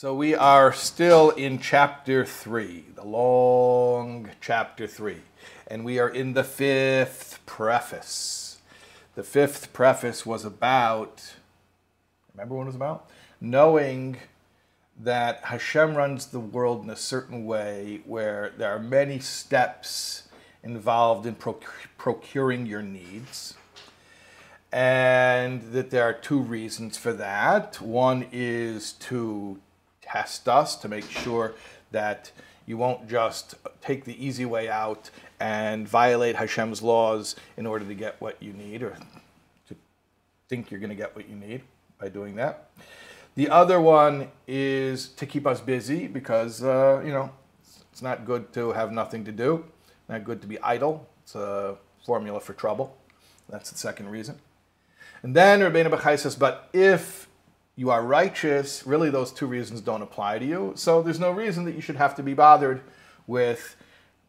So we are still in chapter three, the long chapter three, and we are in the fifth preface. The fifth preface was about, remember what it was about? Knowing that Hashem runs the world in a certain way where there are many steps involved in procuring your needs and that there are two reasons for that. One is to test us to make sure that you won't just take the easy way out and violate Hashem's laws in order to get what you need or to think you're going to get what you need by doing that. The other one is to keep us busy because, uh, you know, it's not good to have nothing to do, not good to be idle. It's a formula for trouble. That's the second reason. And then Rabbeinu Bachai says, but if you are righteous, really those two reasons don't apply to you. So there's no reason that you should have to be bothered with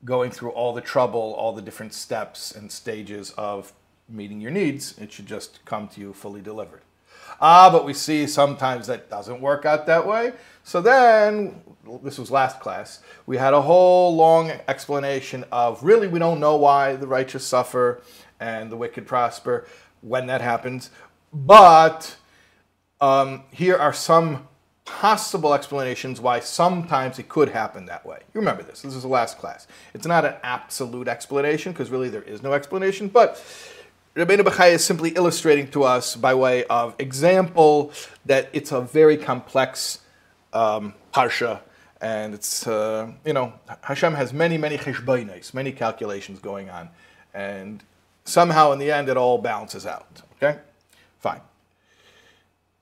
going through all the trouble, all the different steps and stages of meeting your needs. It should just come to you fully delivered. Ah, but we see sometimes that doesn't work out that way. So then, this was last class, we had a whole long explanation of really we don't know why the righteous suffer and the wicked prosper when that happens. But um, here are some possible explanations why sometimes it could happen that way. You remember this. This is the last class. It's not an absolute explanation because really there is no explanation, but Rabbeinu Bachai is simply illustrating to us by way of example that it's a very complex um, parsha and it's, uh, you know, Hashem has many, many cheshbonis, many calculations going on. And somehow in the end it all balances out. Okay? Fine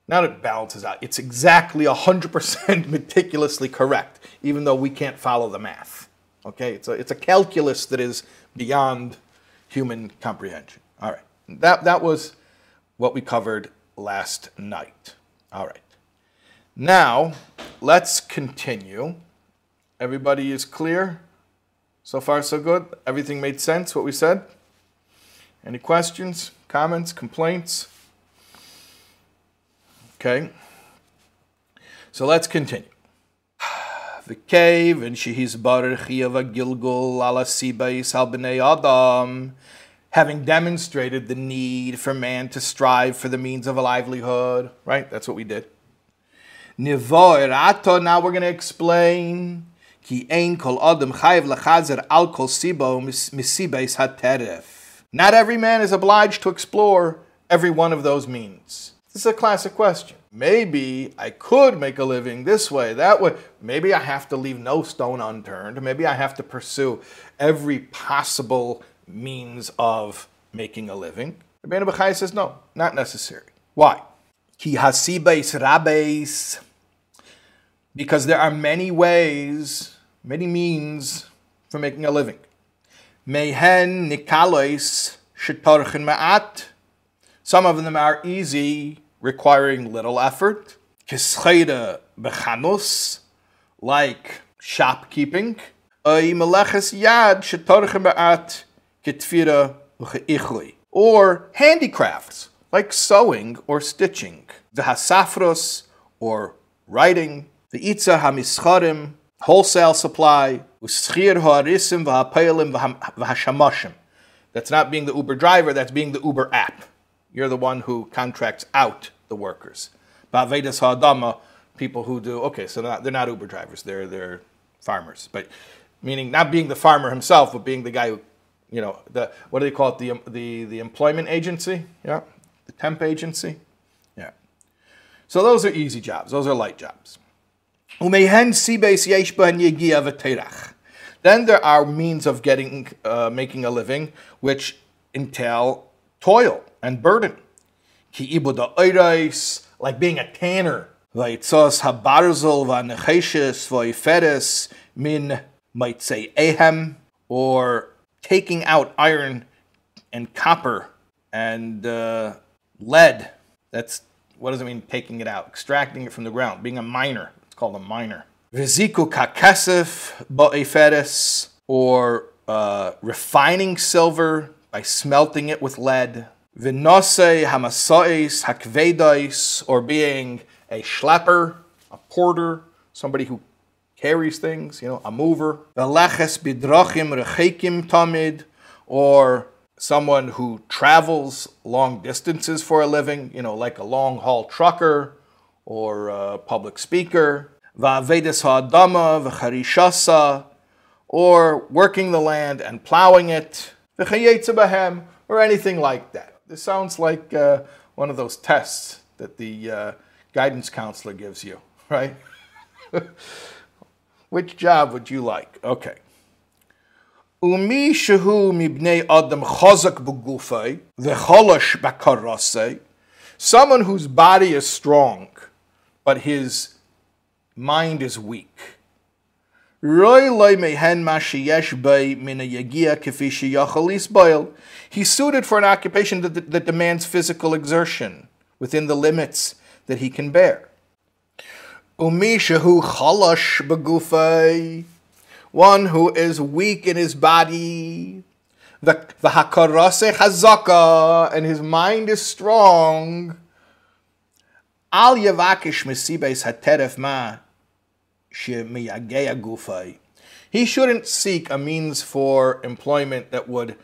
not it balances out. It's exactly 100% meticulously correct, even though we can't follow the math. Okay, it's a, it's a calculus that is beyond human comprehension. All right, that, that was what we covered last night. All right, now let's continue. Everybody is clear? So far, so good? Everything made sense, what we said? Any questions, comments, complaints? Okay? So let's continue. The cave and Shehis Baruch Gilgul ala Sibais al Adam, having demonstrated the need for man to strive for the means of a livelihood, right? That's what we did. Nivoirato, now we're going to explain. Ki ein kol adam chayiv lechazer al kol sibo misibais hateref. Not every man is obliged to explore every one of those means. This is a classic question. Maybe I could make a living this way, that way. Maybe I have to leave no stone unturned. Maybe I have to pursue every possible means of making a living. Rabbeinu Bachai says, no, not necessary. Why? Ki hasibes rabes. Because there are many ways, many means for making a living. Mehen nikalois shetorchen ma'at. Some of them are easy, requiring little effort. Kischeda bechanus, like shopkeeping. yad Or handicrafts, like sewing or stitching. The hasafros, or writing. The itza hamischarim, wholesale supply. That's not being the Uber driver, that's being the Uber app. You're the one who contracts out the workers. Ba'vedas ha'adama, people who do, okay, so they're not, they're not Uber drivers, they're, they're farmers. But meaning not being the farmer himself, but being the guy who, you know, the, what do they call it, the, the, the employment agency? Yeah, the temp agency? Yeah. So those are easy jobs, those are light jobs. Then there are means of getting, uh, making a living, which entail toil and burden. Ki like being a tanner. Habarzel min might say ehem, or taking out iron and copper and uh, lead. That's what does it mean? Taking it out, extracting it from the ground, being a miner. It's called a miner. Viziku kakesef or uh, refining silver by smelting it with lead. Vinose hamasais hakvedais, or being a schlepper, a porter, somebody who carries things, you know, a mover. Bidrachim tamid, or someone who travels long distances for a living, you know, like a long haul trucker or a public speaker. Va'avedes ha'adama v'charishasa, or working the land and plowing it. V'chayetze or anything like that. This sounds like uh, one of those tests that the uh, guidance counselor gives you, right? Which job would you like? Okay. Umi shehu mibnei adam chazak b'gufay v'cholosh b'karasay. Someone whose body is strong, but his mind is weak. He's suited for an occupation that, that demands physical exertion within the limits that he can bear. One who is weak in his body. The hakarase hazaka, and his mind is strong. Al yavakish mesibes hateref ma He shouldn't seek a means for employment that would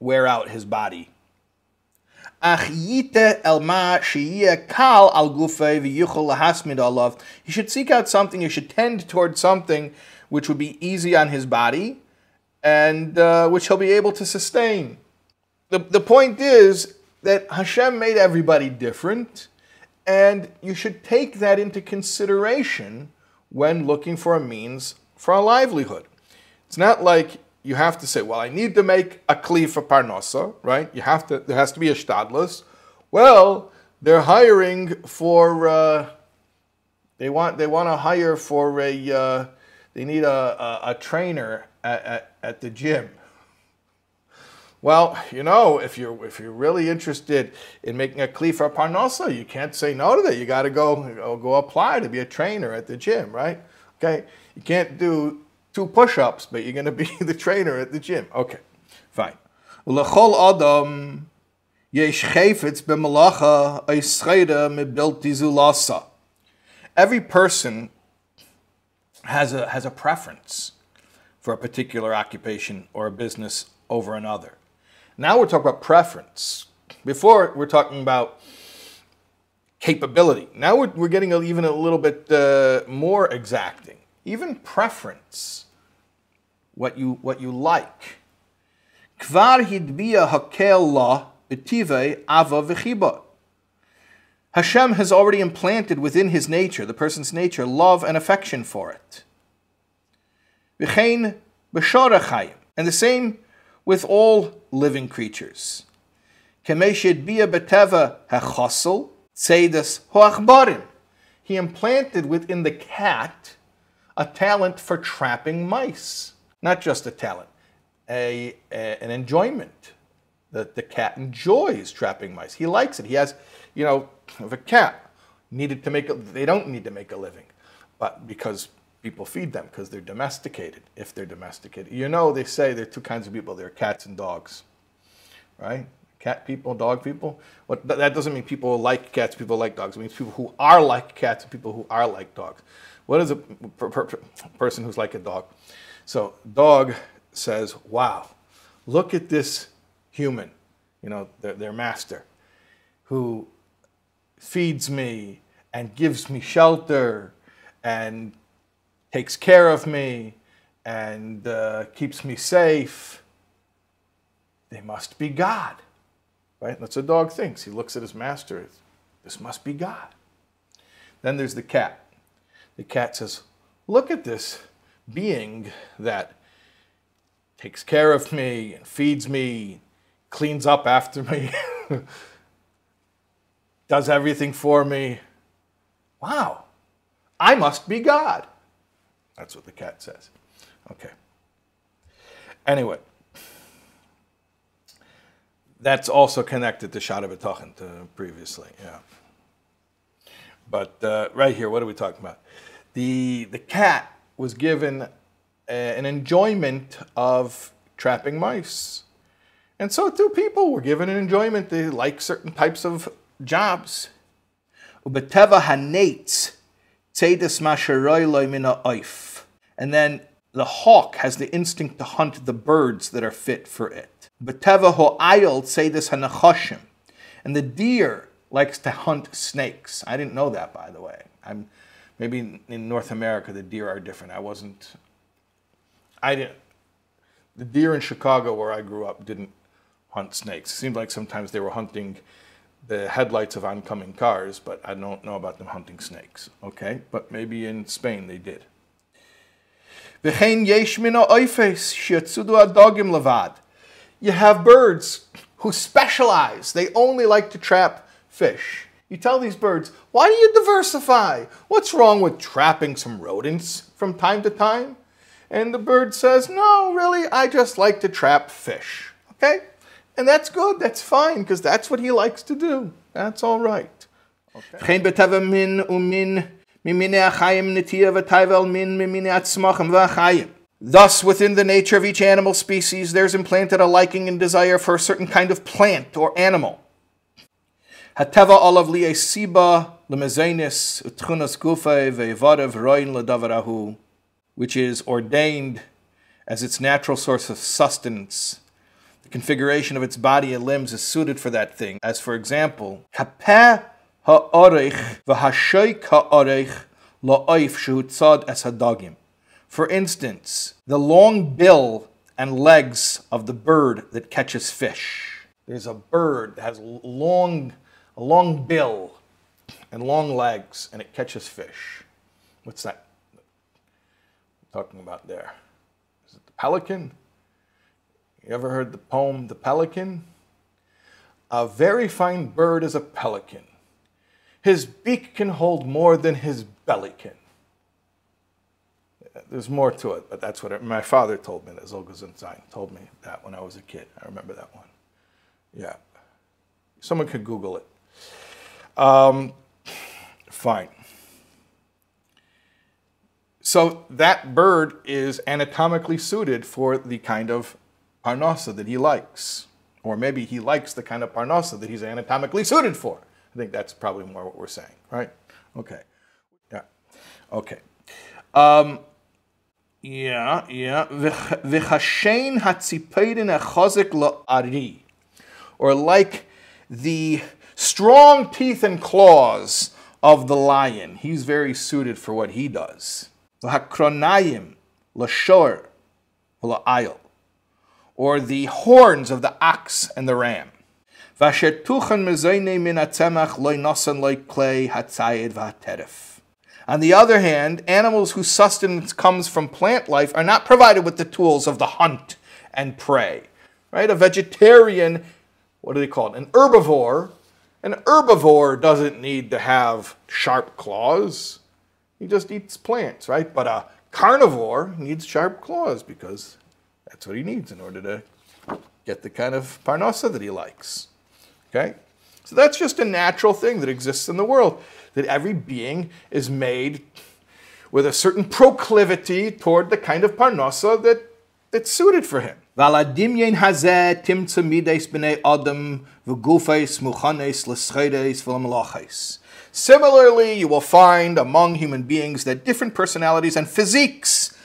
wear out his body. He should seek out something, he should tend towards something which would be easy on his body and uh, which he'll be able to sustain. The, the point is that Hashem made everybody different, and you should take that into consideration when looking for a means for a livelihood. It's not like you have to say, well, I need to make a kli for parnosa, right? You have to. There has to be a shtadlus. Well, they're hiring for. Uh, they want. They want to hire for a. Uh, they need a, a, a trainer at, at, at, the gym. Well, you know, if you're if you're really interested in making a kli for parnosa, you can't say no to that. You got to go, go apply to be a trainer at the gym, right? Okay, you can't do two push-ups, but you're going to be the trainer at the gym. Okay, fine. L'chol adam yesh zulasa. Every person has a has a preference for a particular occupation or a business over another. Now we're talking about preference. Before we're talking about capability. Now we're, we're getting even a little bit uh, more exacting even preference, what you, what you like. Kvar hidbiya hakel la betive ava v'chiba. Hashem has already implanted within his nature, the person's nature, love and affection for it. And the same with all living creatures. He implanted within the cat a talent for trapping mice. Not just a talent, a, a, an enjoyment. That the cat enjoys trapping mice. He likes it. He has, you know, if a cat needed to make a, they don't need to make a living, but because people feed them because they're domesticated. If they're domesticated, you know, they say there are two kinds of people: there are cats and dogs, right? Cat people, dog people. What that doesn't mean people like cats, people like dogs. It means people who are like cats and people who are like dogs. What is a per, per, person who's like a dog? So, dog says, Wow, look at this human, you know, their, their master, who feeds me and gives me shelter and takes care of me and uh, keeps me safe. They must be God. Right? That's what a dog thinks. He looks at his master. This must be God. Then there's the cat. The cat says, Look at this being that takes care of me and feeds me, cleans up after me, does everything for me. Wow, I must be God. That's what the cat says. Okay. Anyway, that's also connected to Shara B'Tochen previously. Yeah. But uh, right here, what are we talking about? The, the cat was given a, an enjoyment of trapping mice. And so too people were given an enjoyment. They like certain types of jobs. Ubeteva hanates oif. And then the hawk has the instinct to hunt the birds that are fit for it. Beteva ho'ayol tzedis hanachoshim. And the deer likes to hunt snakes. I didn't know that, by the way. I'm maybe in North America the deer are different. I wasn't. I didn't. The deer in Chicago, where I grew up, didn't hunt snakes. It seemed like sometimes they were hunting the headlights of oncoming cars, but I don't know about them hunting snakes. Okay, but maybe in Spain they did. You have birds who specialize. They only like to trap fish. You tell these birds, why do you diversify? What's wrong with trapping some rodents from time to time? And the bird says, no, really, I just like to trap fish. Okay? And that's good, that's fine, because that's what he likes to do. That's all right. Okay. Thus, within the nature of each animal species, there's implanted a liking and desire for a certain kind of plant or animal. Hateva olav liye siba lemezenis utchunas gufay ve'varev roin ledavarahu, which is ordained as its natural source of sustenance. The configuration of its body and limbs is suited for that thing, as for example, kapeh For instance, the long bill and legs of the bird that catches fish. There's a bird that has long a long bill and long legs, and it catches fish. What's that talking about there? Is it the pelican? You ever heard the poem The Pelican? A very fine bird is a pelican. His beak can hold more than his belly can. There's more to it, but that's what it, my father told me. That Zolgazunzain told me that when I was a kid. I remember that one. Yeah. Someone could Google it. Um, fine. So that bird is anatomically suited for the kind of parnasa that he likes. Or maybe he likes the kind of parnasa that he's anatomically suited for. I think that's probably more what we're saying, right? Okay. Yeah. Okay. Um, yeah, yeah. V'chashen hatzipeidin achozik la'ari. Or like the strong teeth and claws of the lion. He's very suited for what he does. Hakronayim, lashor, la'ayil, or the horns of the ox and the ram. On the other hand, animals whose sustenance comes from plant life are not provided with the tools of the hunt and prey. Right? A vegetarian, what do they call it? An herbivore an herbivore doesn't need to have sharp claws. He just eats plants, right? But a carnivore needs sharp claws because that's what he needs in order to get the kind of parnasa that he likes. Okay? So that's just a natural thing that exists in the world, that every being is made with a certain proclivity toward the kind of parnasa that, that's suited for him. Valadimyen hazeh timtza mides b'nei adam v'gufeis muchanes l'schedes v'lamalaches. Similarly, you will find among human beings that different personalities and physiques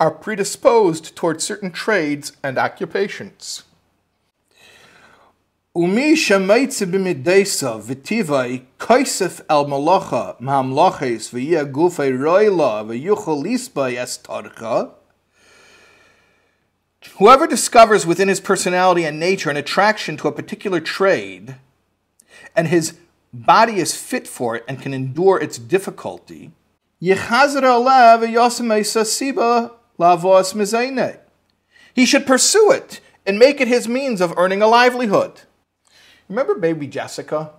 are predisposed toward certain trades and occupations. Umi shemaitze v'tivai kaisef malacha v'yeh gufei roila estarcha Whoever discovers within his personality and nature an attraction to a particular trade, and his body is fit for it and can endure its difficulty, he should pursue it and make it his means of earning a livelihood. Remember baby Jessica?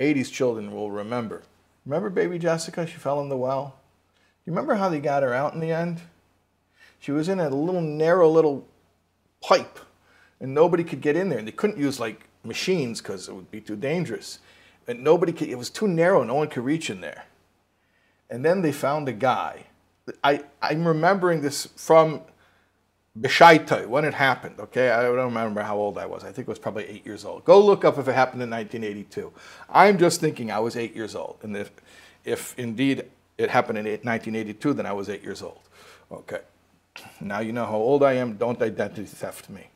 80s children will remember. Remember baby Jessica? She fell in the well. Do You remember how they got her out in the end? She was in a little narrow little pipe, and nobody could get in there. And they couldn't use like machines because it would be too dangerous. And nobody could, it was too narrow, no one could reach in there. And then they found a guy. I, I'm remembering this from Bishaitai, when it happened, okay? I don't remember how old I was. I think it was probably eight years old. Go look up if it happened in 1982. I'm just thinking I was eight years old And the, if indeed it happened in 1982, then I was eight years old. Okay. Now you know how old I am. Don't identity theft me.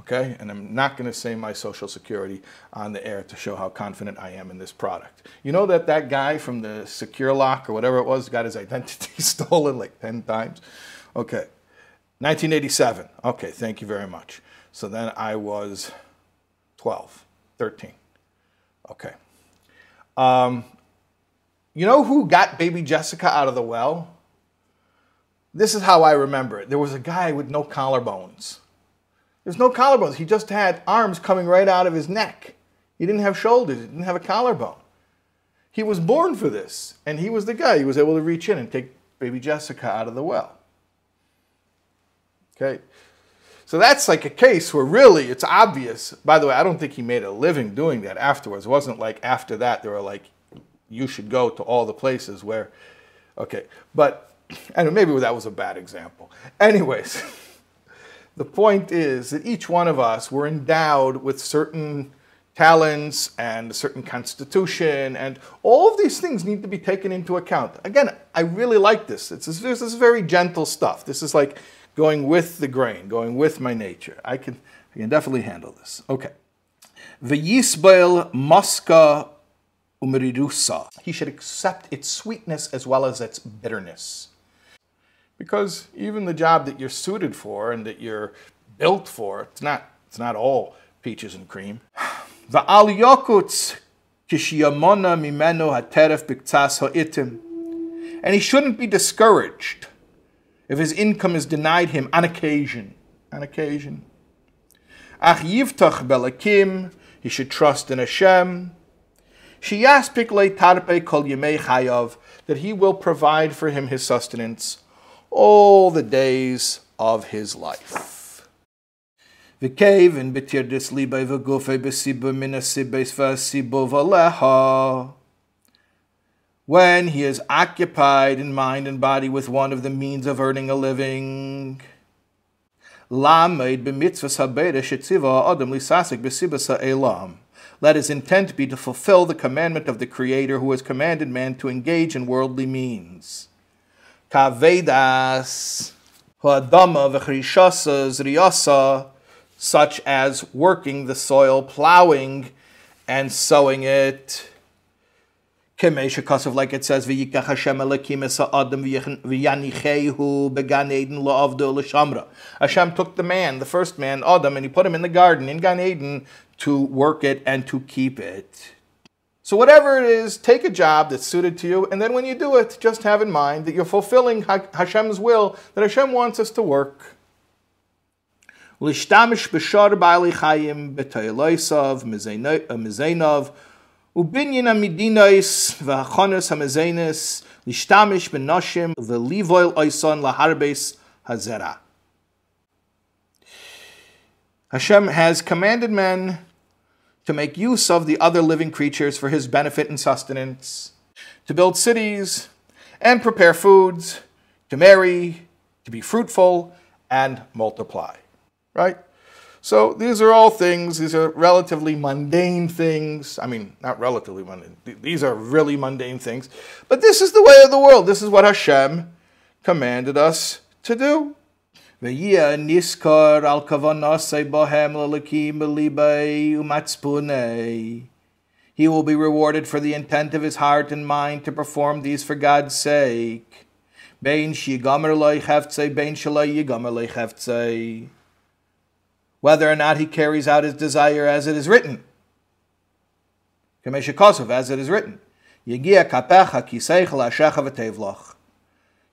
Okay? And I'm not going to say my social security on the air to show how confident I am in this product. You know that that guy from the Secure Lock or whatever it was got his identity stolen like 10 times? Okay. 1987. Okay, thank you very much. So then I was 12, 13. Okay. Um, you know who got baby Jessica out of the well? This is how I remember it. There was a guy with no collarbones. There's no collarbones. He just had arms coming right out of his neck. He didn't have shoulders. He didn't have a collarbone. He was born for this, and he was the guy. He was able to reach in and take baby Jessica out of the well. Okay. So that's like a case where really it's obvious. By the way, I don't think he made a living doing that afterwards. It wasn't like after that they were like, you should go to all the places where, okay. But, and maybe that was a bad example. Anyways, the point is that each one of us were endowed with certain talents and a certain constitution, and all of these things need to be taken into account. Again, I really like this. It's, this is very gentle stuff. This is like going with the grain, going with my nature. I can, I can definitely handle this. Okay. The V'yisbel maska umrirusa. He should accept its sweetness as well as its bitterness. Because even the job that you're suited for and that you're built for, it's not, it's not all peaches and cream. V'al yokutz kishiyamona mimeno hateref biktsas ha'itim. And he shouldn't be discouraged if his income is denied him on occasion. On occasion. Ach yivtach belakim, he should trust in Hashem. Shiyaspik le tarpe kol yemei chayav, that he will provide for him his sustenance all the days of his life. V'kev in betirdis libay v'gufe b'sibu minasibes v'asibu v'aleha when he is occupied in mind and body with one of the means of earning a living. Let his intent be to fulfill the commandment of the Creator who has commanded man to engage in worldly means. Such as working the soil, plowing, and sowing it Kemesha Kosov, like it says, V'yikach Hashem v'yanichehu began Eden l'shamra. Hashem took the man, the first man, Adam, and he put him in the garden, in Gan Eden, to work it and to keep it. So whatever it is, take a job that's suited to you, and then when you do it, just have in mind that you're fulfilling Hashem's will, that Hashem wants us to work. B'shar mizaynov Ubinyan amidinais v'achonos hamezenes nishtamish benoshim v'livoil oison laharbes hazera. Hashem has commanded men to make use of the other living creatures for his benefit and sustenance, to build cities and prepare foods, to marry, to be fruitful, and multiply. Right? So these are all things, these are relatively mundane things. I mean, not relatively mundane, these are really mundane things. But this is the way of the world. This is what Hashem commanded us to do. He will be rewarded for the intent of his heart and mind to perform these for God's sake whether or not he carries out his desire as it is written. As it is written.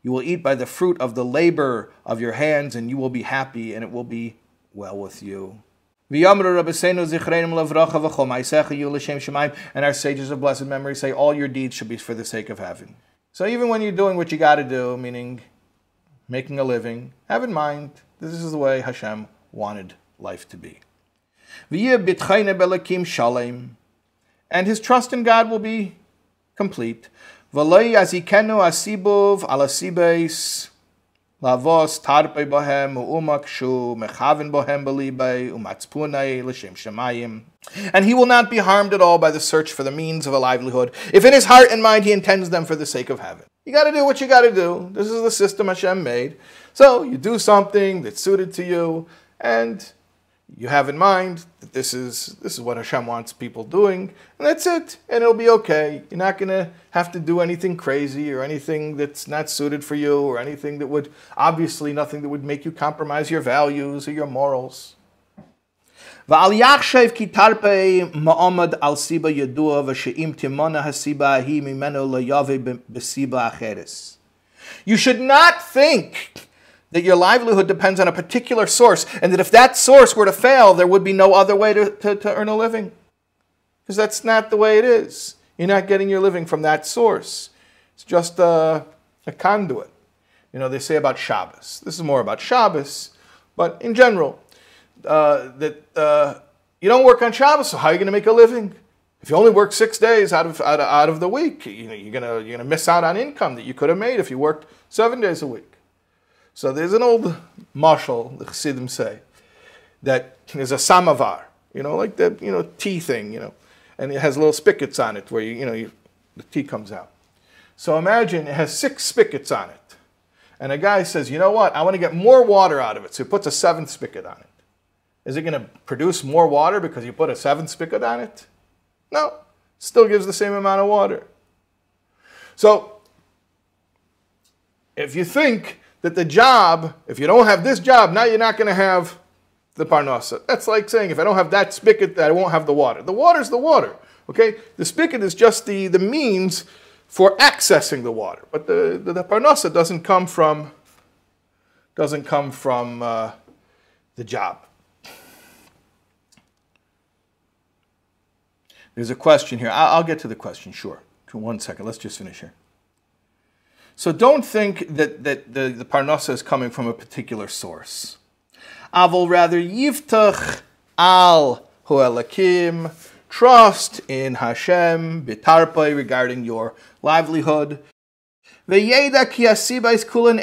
You will eat by the fruit of the labor of your hands, and you will be happy, and it will be well with you. And our sages of blessed memory say all your deeds should be for the sake of heaven. So even when you're doing what you got to do, meaning making a living, have in mind this is the way Hashem wanted life to be. And his trust in God will be complete. And he will not be harmed at all by the search for the means of a livelihood, if in his heart and mind he intends them for the sake of heaven. You got to do what you got to do. This is the system Hashem made. So you do something that's suited to you, and you have in mind that this is this is what Hashem wants people doing, and that's it, and it'll be okay. You're not gonna have to do anything crazy or anything that's not suited for you or anything that would obviously nothing that would make you compromise your values or your morals. You should not think that your livelihood depends on a particular source, and that if that source were to fail, there would be no other way to, to, to earn a living. Because that's not the way it is. You're not getting your living from that source. It's just a, a conduit. You know, they say about Shabbos. This is more about Shabbos, but in general, uh, that uh, you don't work on Shabbos, so how are you going to make a living? If you only work six days out of, out of, out of the week, you know, you're going to you're gonna miss out on income that you could have made if you worked seven days a week. So there's an old mashal, the Chassidim say, that is a samovar, you know, like the you know tea thing, you know, and it has little spigots on it where you you know you, the tea comes out. So imagine it has six spigots on it, and a guy says, you know what, I want to get more water out of it, so he puts a seventh spigot on it. Is it going to produce more water because you put a seventh spigot on it? No, still gives the same amount of water. So if you think that the job, if you don't have this job, now you're not going to have the parnasa. That's like saying if I don't have that spigot, that I won't have the water. The water's the water. Okay, the spigot is just the, the means for accessing the water, but the, the, the parnasa doesn't come from doesn't come from uh, the job. There's a question here. I'll get to the question, sure. One second. Let's just finish here. So don't think that, that the, the parnasa is coming from a particular source. Avol rather yiftach al hoelakim. Trust in Hashem bitarpai regarding your livelihood. Veyeda ki asibais kulan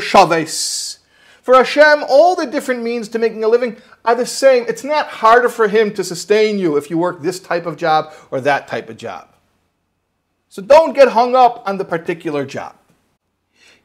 shaves. For Hashem, all the different means to making a living are the same. It's not harder for Him to sustain you if you work this type of job or that type of job. So don't get hung up on the particular job.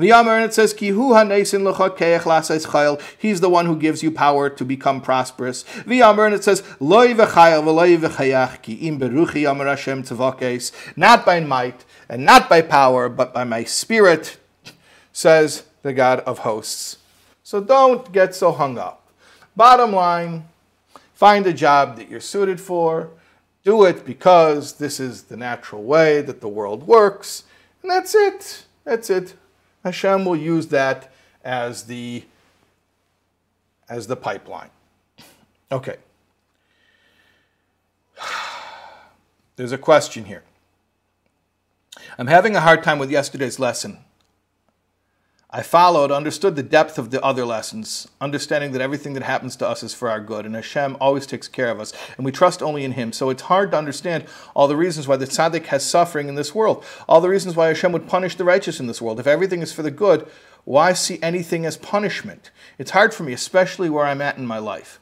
V'yamer, and it says, Ki hu chayil. He's the one who gives you power to become prosperous. V'yamer, and it says, Loi v'chayil v'loi v'chayach ki im beruchi yamer Hashem tzavokes. Not by might and not by power, but by my spirit, says the God of hosts. So don't get so hung up. Bottom line, find a job that you're suited for. Do it because this is the natural way that the world works. And that's it. That's it. Hashem will use that as the as the pipeline. Okay. There's a question here. I'm having a hard time with yesterday's lesson. I followed, understood the depth of the other lessons, understanding that everything that happens to us is for our good, and Hashem always takes care of us, and we trust only in Him. So it's hard to understand all the reasons why the tzaddik has suffering in this world, all the reasons why Hashem would punish the righteous in this world. If everything is for the good, why see anything as punishment? It's hard for me, especially where I'm at in my life.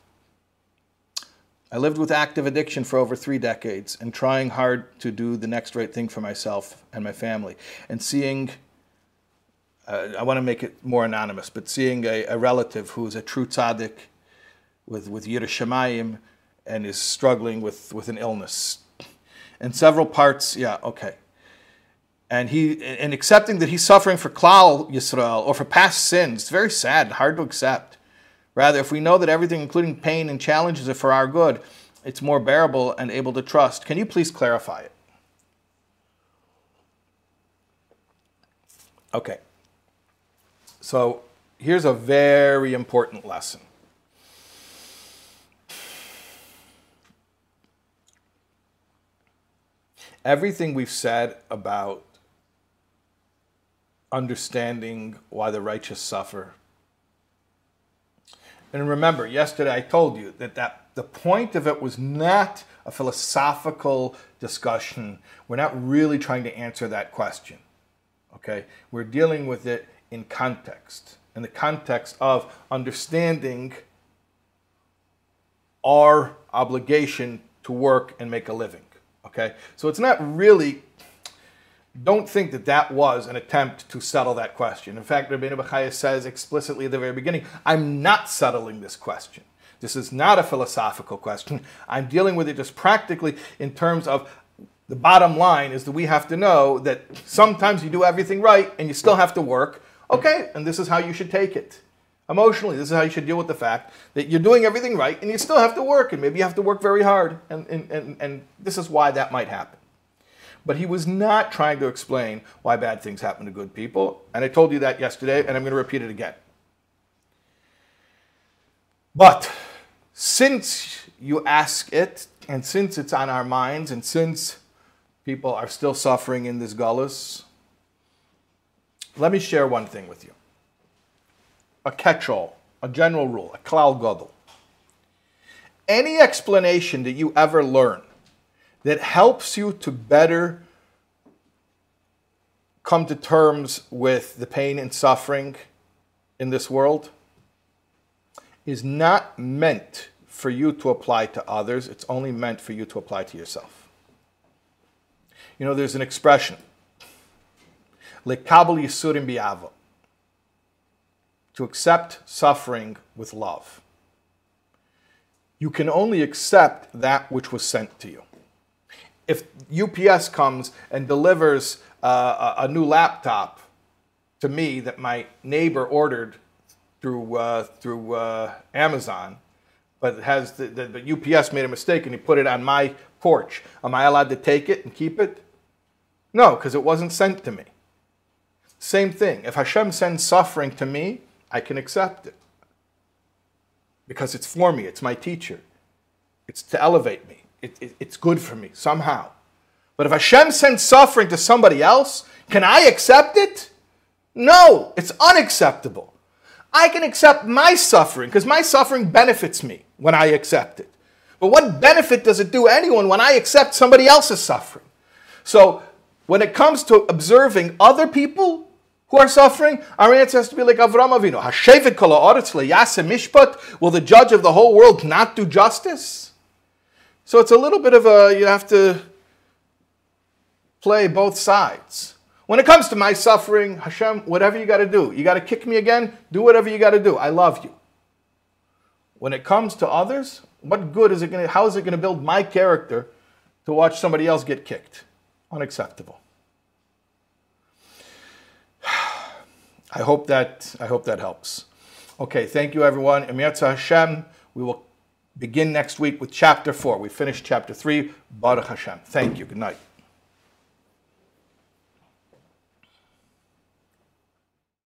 I lived with active addiction for over three decades and trying hard to do the next right thing for myself and my family, and seeing uh, I want to make it more anonymous, but seeing a, a relative who's a true tzaddik with, with Yerushalayim and is struggling with, with an illness. And several parts, yeah, okay. And he and accepting that he's suffering for Klal Yisrael or for past sins, it's very sad, hard to accept. Rather, if we know that everything, including pain and challenges, are for our good, it's more bearable and able to trust. Can you please clarify it? Okay. So here's a very important lesson. Everything we've said about understanding why the righteous suffer. And remember, yesterday I told you that, that the point of it was not a philosophical discussion. We're not really trying to answer that question. Okay? We're dealing with it in context, in the context of understanding our obligation to work and make a living. Okay? So it's not really don't think that that was an attempt to settle that question. In fact, Rabbeinu Bechaya says explicitly at the very beginning, I'm not settling this question. This is not a philosophical question. I'm dealing with it just practically in terms of the bottom line is that we have to know that sometimes you do everything right and you still have to work. Okay, and this is how you should take it. Emotionally, this is how you should deal with the fact that you're doing everything right and you still have to work, and maybe you have to work very hard. And, and, and, and this is why that might happen. But he was not trying to explain why bad things happen to good people. And I told you that yesterday, and I'm going to repeat it again. But since you ask it, and since it's on our minds, and since people are still suffering in this gullus, let me share one thing with you. A catch-all, a general rule, a klal gadol. Any explanation that you ever learn that helps you to better come to terms with the pain and suffering in this world is not meant for you to apply to others, it's only meant for you to apply to yourself. You know, there's an expression, yisurim to accept suffering with love. You can only accept that which was sent to you if UPS comes and delivers uh, a, a, new laptop to me that my neighbor ordered through uh, through uh, Amazon, but has the, the, the, UPS made a mistake and he put it on my porch, am I allowed to take it and keep it? No, because it wasn't sent to me. Same thing. If Hashem sends suffering to me, I can accept it because it's for me. It's my teacher. It's to elevate me it, it, it's good for me somehow. But if Hashem sends suffering to somebody else, can I accept it? No, it's unacceptable. I can accept my suffering because my suffering benefits me when I accept it. But what benefit does it do anyone when I accept somebody else's suffering? So when it comes to observing other people who are suffering, our answer has to be like Avram Avinu. mishpat. Will the judge of the whole world not do justice? So it's a little bit of a, you have to play both sides. When it comes to my suffering, Hashem, whatever you got to do, you got to kick me again, do whatever you got to do. I love you. When it comes to others, what good is it going to, how is it going to build my character to watch somebody else get kicked? Unacceptable. I hope that, I hope that helps. Okay, thank you everyone. Emir Hashem, we will begin next week with chapter 4. We finished chapter 3. Baruch Hashem. Thank you. Good night.